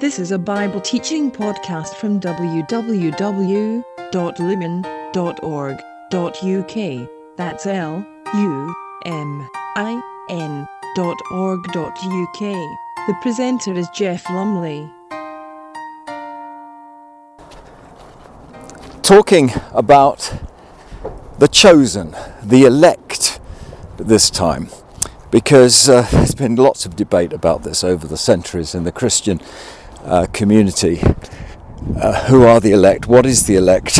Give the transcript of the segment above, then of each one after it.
This is a Bible teaching podcast from www.lumin.org.uk. That's L U M I N dot org dot uk. The presenter is Jeff Lumley. talking about the chosen, the elect this time, because uh, there's been lots of debate about this over the centuries in the Christian uh, community. Uh, who are the elect? What is the elect?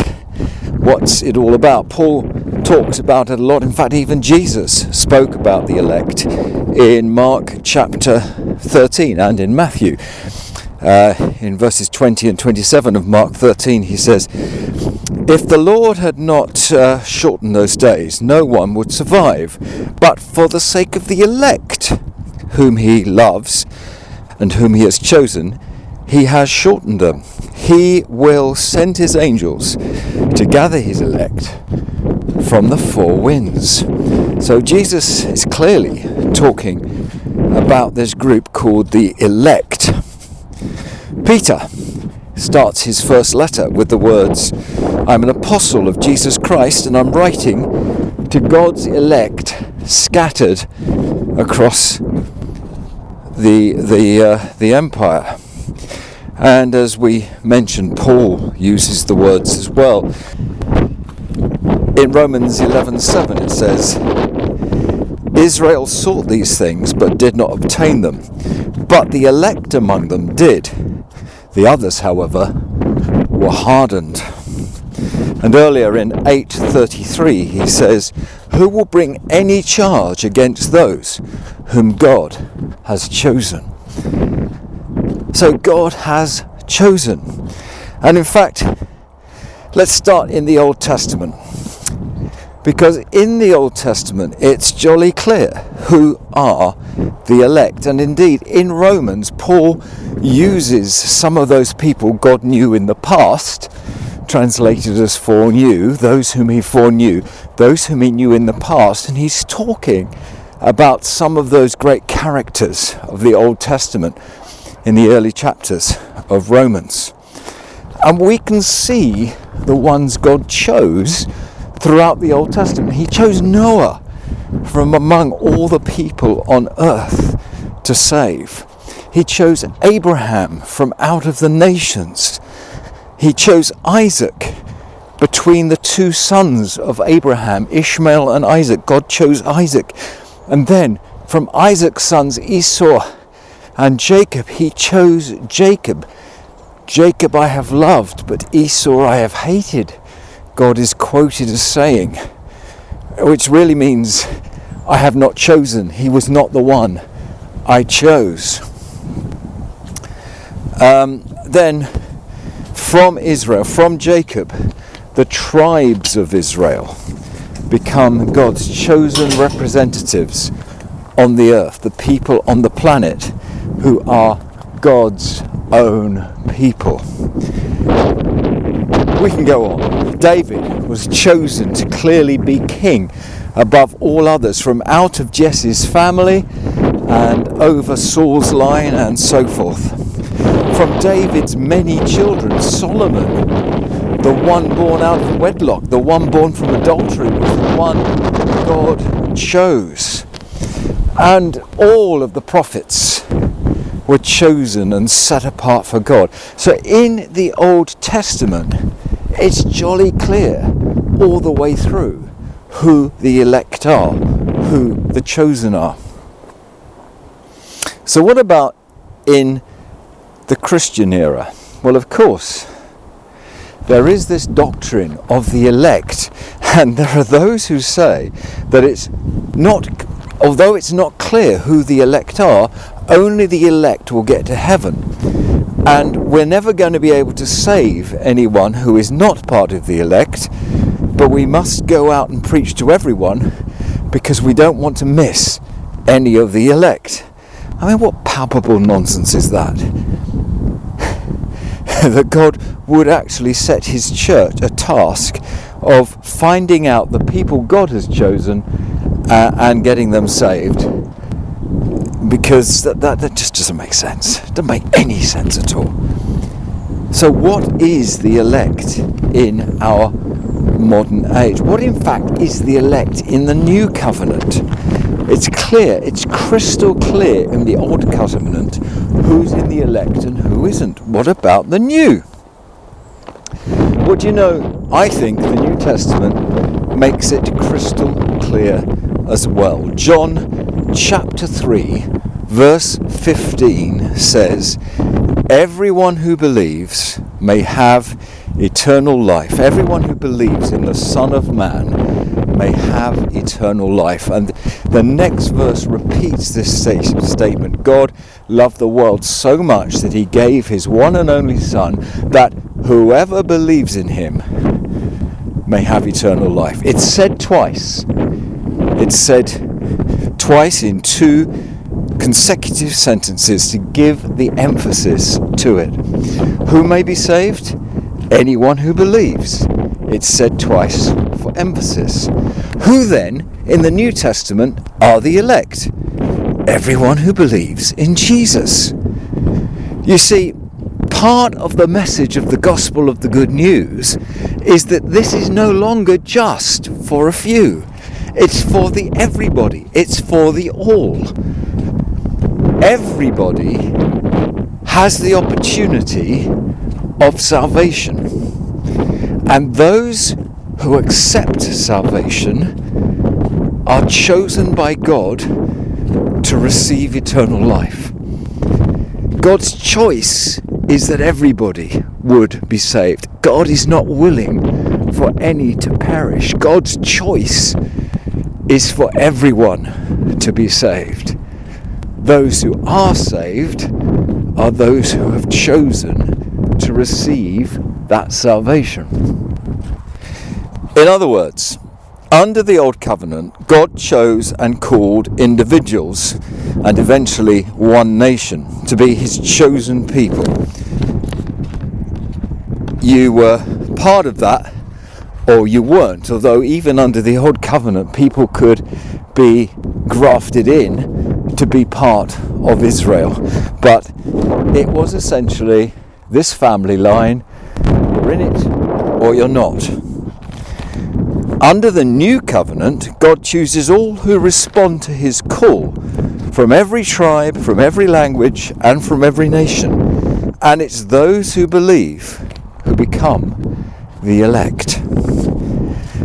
What's it all about? Paul talks about it a lot. In fact, even Jesus spoke about the elect in Mark chapter 13 and in Matthew. Uh, in verses 20 and 27 of Mark 13, he says, If the Lord had not uh, shortened those days, no one would survive. But for the sake of the elect, whom he loves and whom he has chosen, he has shortened them. He will send his angels to gather his elect from the four winds. So Jesus is clearly talking about this group called the elect. Peter starts his first letter with the words, I'm an apostle of Jesus Christ and I'm writing to God's elect scattered across the, the, uh, the empire. And as we mentioned, Paul uses the words as well. In Romans 11:7 it says, Israel sought these things but did not obtain them, but the elect among them did. The others, however, were hardened. And earlier in 8:33 he says, "Who will bring any charge against those whom God has chosen?" So God has chosen. And in fact, let's start in the Old Testament. Because in the Old Testament, it's jolly clear who are the elect. And indeed, in Romans, Paul uses some of those people God knew in the past, translated as foreknew, those whom he foreknew, those whom he knew in the past. And he's talking about some of those great characters of the Old Testament in the early chapters of Romans. And we can see the ones God chose throughout the Old Testament. He chose Noah from among all the people on earth to save. He chose Abraham from out of the nations. He chose Isaac between the two sons of Abraham, Ishmael and Isaac. God chose Isaac. And then from Isaac's sons, Esau and Jacob, he chose Jacob. Jacob I have loved, but Esau I have hated. God is quoted as saying, which really means, I have not chosen. He was not the one I chose. Um, then, from Israel, from Jacob, the tribes of Israel become God's chosen representatives on the earth, the people on the planet who are God's own people. We can go on. David was chosen to clearly be king above all others from out of Jesse's family and over Saul's line and so forth. From David's many children, Solomon, the one born out of wedlock, the one born from adultery, was the one God chose. And all of the prophets were chosen and set apart for God. So in the Old Testament, it's jolly clear all the way through who the elect are, who the chosen are. So, what about in the Christian era? Well, of course, there is this doctrine of the elect, and there are those who say that it's not, although it's not clear who the elect are, only the elect will get to heaven. And we're never going to be able to save anyone who is not part of the elect, but we must go out and preach to everyone because we don't want to miss any of the elect. I mean, what palpable nonsense is that? that God would actually set his church a task of finding out the people God has chosen uh, and getting them saved because that, that, that just doesn't make sense. Doesn't make any sense at all. So, what is the elect in our modern age? What, in fact, is the elect in the new covenant? It's clear, it's crystal clear in the Old Covenant who's in the elect and who isn't. What about the new? Well, do you know, I think the New Testament makes it crystal clear as well. John chapter 3, verse 15 says, Everyone who believes may have eternal life. Everyone who believes in the Son of Man may have eternal life. And the next verse repeats this statement God loved the world so much that he gave his one and only Son, that whoever believes in him may have eternal life. It's said twice. It's said twice in two consecutive sentences to give the emphasis to it. Who may be saved? Anyone who believes. It's said twice for emphasis. Who then, in the New Testament, are the elect? Everyone who believes in Jesus. You see, part of the message of the gospel of the good news is that this is no longer just for a few. It's for the everybody. It's for the all everybody has the opportunity of salvation. And those who accept salvation are chosen by God to receive eternal life. God's choice is that everybody would be saved. God is not willing for any to perish. God's choice is for everyone to be saved. Those who are saved are those who have chosen to receive that salvation. In other words, under the Old Covenant, God chose and called individuals and eventually one nation to be his chosen people. You were part of that or you weren't, although even under the Old Covenant, people could be grafted in to be part of Israel. But it was essentially this family line you're in it or you're not. Under the new covenant, God chooses all who respond to his call from every tribe, from every language, and from every nation. And it's those who believe who become the elect.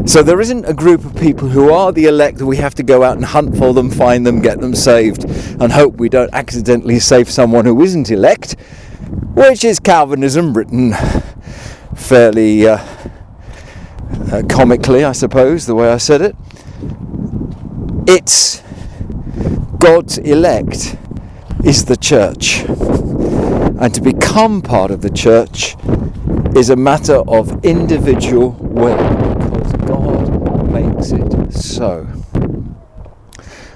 So there isn't a group of people who are the elect that we have to go out and hunt for them, find them, get them saved, and hope we don't accidentally save someone who isn't elect, which is Calvinism written fairly uh, uh, comically, I suppose, the way I said it. It's God's elect is the church. And to become part of the church is a matter of individual will makes it so.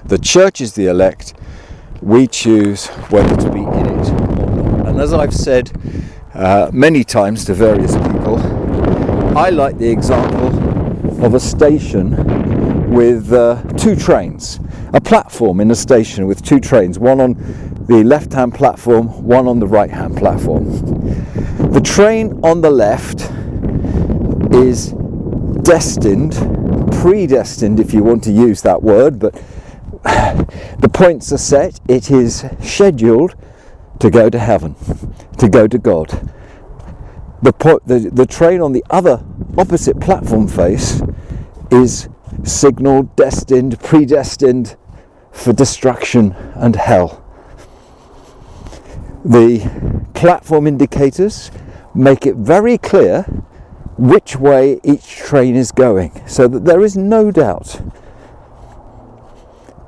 The church is the elect. We choose whether to be in it or not. And as I've said uh, many times to various people, I like the example of a station with uh, two trains. A platform in a station with two trains, one on the left hand platform, one on the right hand platform. The train on the left is destined predestined, if you want to use that word, but the points are set. It is scheduled to go to heaven, to go to God. The, po- the, the train on the other opposite platform face is signaled, destined, predestined for destruction and hell. The platform indicators make it very clear which way each train is going so that there is no doubt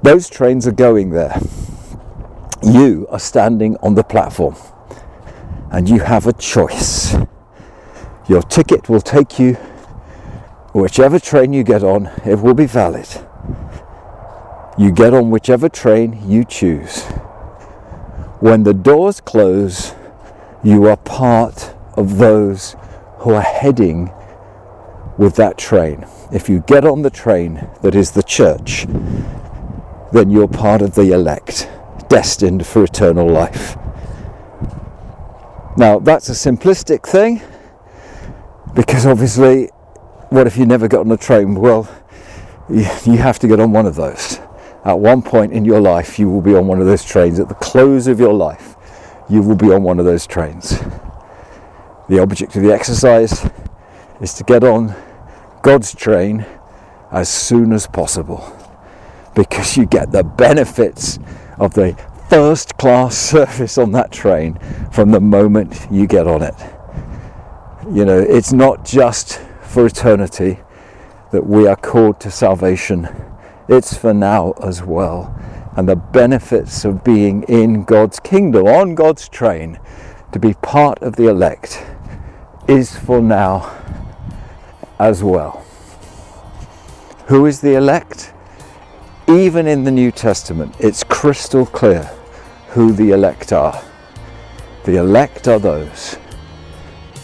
those trains are going there. You are standing on the platform and you have a choice. Your ticket will take you whichever train you get on, it will be valid. You get on whichever train you choose. When the doors close, you are part of those who are heading with that train. If you get on the train that is the church, then you're part of the elect. destined for eternal life. Now, that's a simplistic thing because obviously, what if you never got on a train? Well, you, have to get on one of those. At one point in your life, you will be on one of those trains. At the close of your life, you will be on one of those trains. The object of the exercise is to get on God's train as soon as possible because you get the benefits of the first class service on that train from the moment you get on it. You know, it's not just for eternity that we are called to salvation, it's for now as well. And the benefits of being in God's kingdom, on God's train, to be part of the elect, is for now as well. Who is the elect? Even in the New Testament, it's crystal clear who the elect are. The elect are those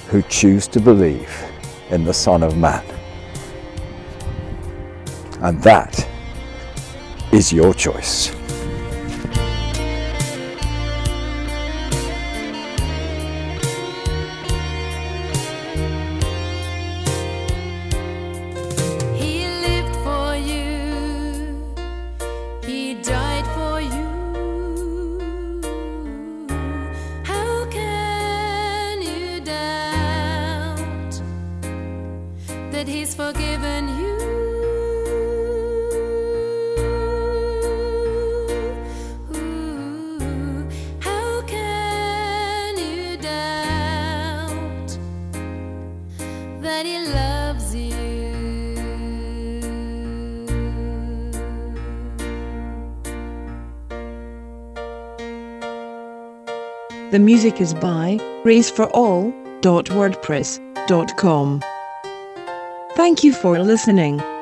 who choose to believe in the Son of Man. And that is your choice. The music is by raceforall.wordpress.com. Thank you for listening.